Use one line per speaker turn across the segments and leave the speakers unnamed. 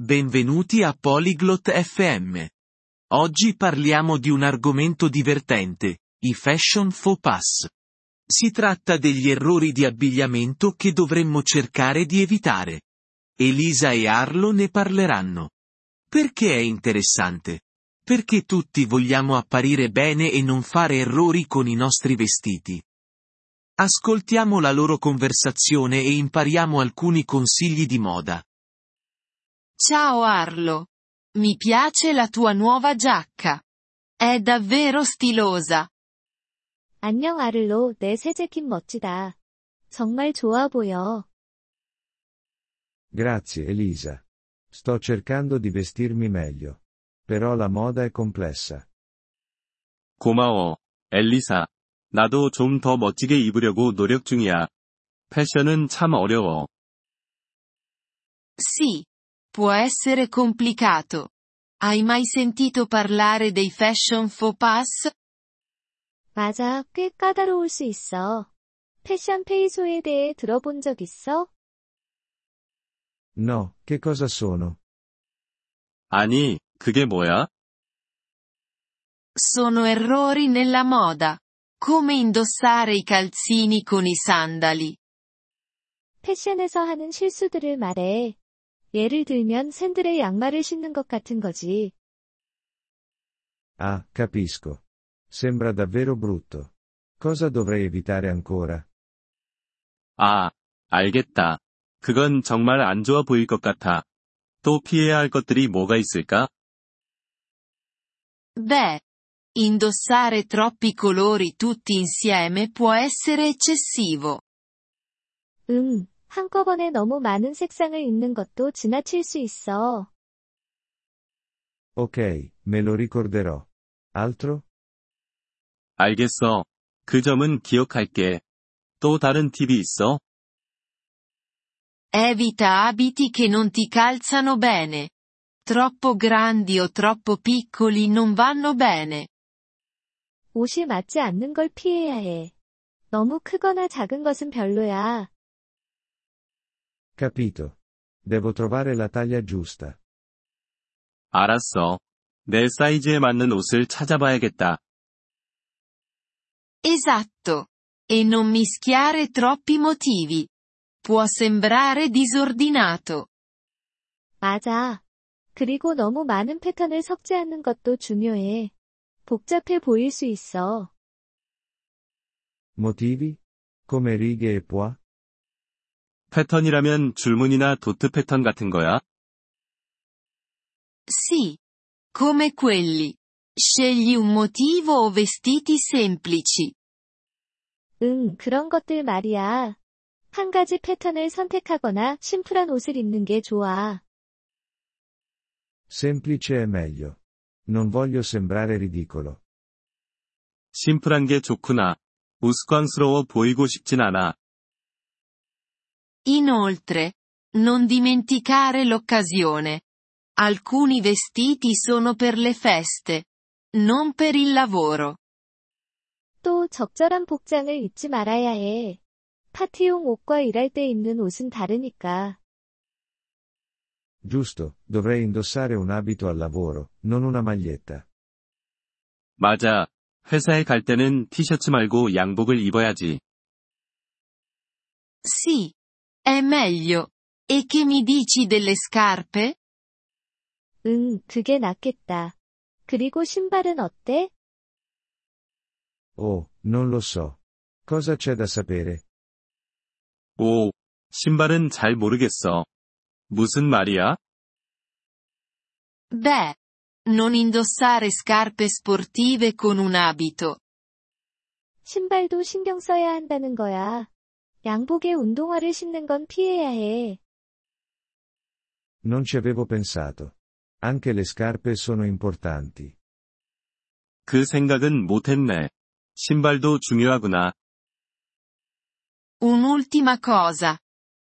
benvenuti a Polyglot FM. Oggi parliamo di un argomento divertente, i fashion faux pas. Si tratta degli errori di abbigliamento che dovremmo cercare di evitare. Elisa e Arlo ne parleranno. Perché è interessante? Perché tutti vogliamo apparire bene e non fare errori con i nostri vestiti. Ascoltiamo la loro conversazione e impariamo alcuni consigli di moda.
Ciao Arlo. Mi piace la tua nuova giacca. È davvero stilosa.
안녕 아를로, 내 새 재킷 멋지다. 정말 좋아 보여.
Grazie Elisa. Sto cercando di vestirmi meglio. Però la moda è complessa.
고마워, 엘리사. 나도 좀 더 멋지게 입으려고 노력 중이야. 패션은 참 어려워.
Sì. Può essere complicato. Hai mai sentito parlare dei fashion faux pas?
맞아, 꽤 까다로울 수 있어. 패션 페이소에 대해 들어본 적 있어?
No, che cosa sono?
아니, 그게 뭐야?
Sono errori nella moda. Come indossare i calzini con i sandali.
패션에서 하는 실수들을 말해. 예를 들면 샌들에 양말을 신는 것 같은 거지.
Ah, capisco. Sembra davvero brutto. Cosa dovrei evitare ancora?
아, 알겠다. 그건 정말 안 좋아 보일 것 같아. 또 피해야 할 것들이 뭐가 있을까?
Beh. Indossare troppi colori tutti insieme può essere eccessivo.
응, 한꺼번에 너무 많은 색상을 입는 것도 지나칠 수 있어.
Ok, me lo ricorderò. Altro?
알겠어. 그 점은 기억할게. 또 다른 팁이 있어?
Evita abiti che non ti calzano bene. Troppo grandi o troppo piccoli non vanno bene.
옷이 맞지 않는 걸 피해야 해. 너무 크거나 작은 것은 별로야.
Capito. Devo trovare la taglia giusta.
알았어. 내 사이즈에 맞는 옷을 찾아봐야겠다.
Esatto. E non mischiare troppi motivi. Può sembrare disordinato.
맞아. 그리고 너무 많은 패턴을 섞지 않는 것도 중요해. 복잡해 보일 수 있어.
Motivi? Come righe e pois?
패턴이라면 줄무늬나 도트 패턴 같은 거야?
Sì. Come quelli. Scegli un motivo o vestiti semplici.
응, 그런 것들 말이야. 한 가지 패턴을 선택하거나 심플한 옷을 입는 게 좋아.
Semplice è meglio. Non voglio sembrare ridicolo.
심플한 게 좋구나. 우스꽝스러워 보이고 싶진 않아.
Inoltre, non dimenticare l'occasione. Alcuni vestiti sono per le feste. Non per il lavoro.
또 적절한 복장을 입지 말아야 해. 파티용 옷과 일할 때 입는 옷은 다르니까.
Giusto, dovrei indossare un abito al lavoro, non una maglietta.
맞아. 회사에 갈 때는 티셔츠 말고 양복을 입어야지.
Sì. È meglio. E che mi dici delle scarpe?
응, 그게 낫겠다. 그리고 신발은 어때?
Oh, non lo so. Cosa c'è da sapere?
오, 신발은 잘 모르겠어. 무슨 말이야?
Beh. Non indossare scarpe sportive con un abito.
신발도 신경 써야 한다는 거야. 양복에 운동화를 신는 건 피해야 해.
Non ci avevo pensato. Anche le scarpe sono importanti.
그 생각은 못했네. 신발도 중요하구나.
Un'ultima cosa.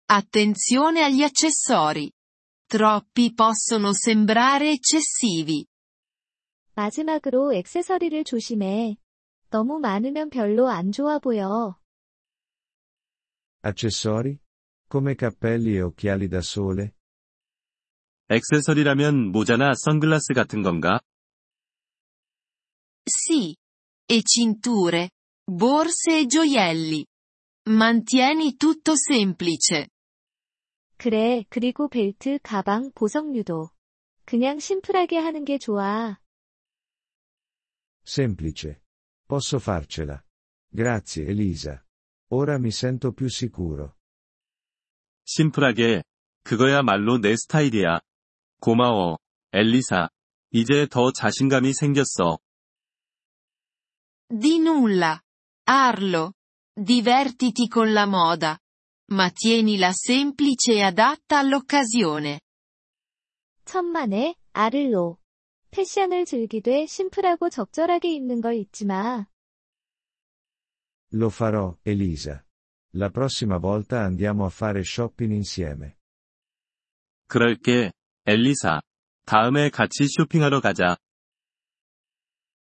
Attenzione agli accessori. Troppi possono sembrare eccessivi.
마지막으로 액세서리를 조심해. 너무 많으면 별로 안 좋아 보여.
Accessori? Come cappelli e occhiali da sole?
액세서리라면 모자나 선글라스 같은 건가?
Sì. E cinture, borse e gioielli. Mantieni tutto semplice.
그래, 그리고 벨트, 가방, 보석류도. 그냥 심플하게 하는 게 좋아.
Semplice. Posso farcela. Grazie Elisa. Ora mi sento più sicuro.
심플하게. 그거야말로 내 스타일이야. 고마워, 엘리사. 이제 더 자신감이 생겼어.
Di nulla. Arlo. Divertiti con la moda. Ma tienila semplice e adatta all'occasione.
천만에, 아를로. 패션을 즐기되 심플하고 적절하게 입는 걸 잊지 마.
Lo farò, Elisa. La prossima volta andiamo a fare shopping insieme.
그럴게, 엘리사. 다음에 같이 쇼핑하러 가자.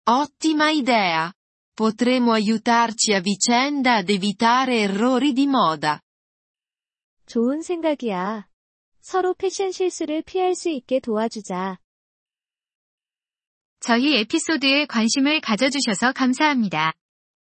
Ottima idea. Potremo aiutarci a vicenda ad evitare errori di moda.
좋은 생각이야. 서로 패션 실수를 피할 수 있게 도와주자.
저희 에피소드에 관심을 가져주셔서 감사합니다.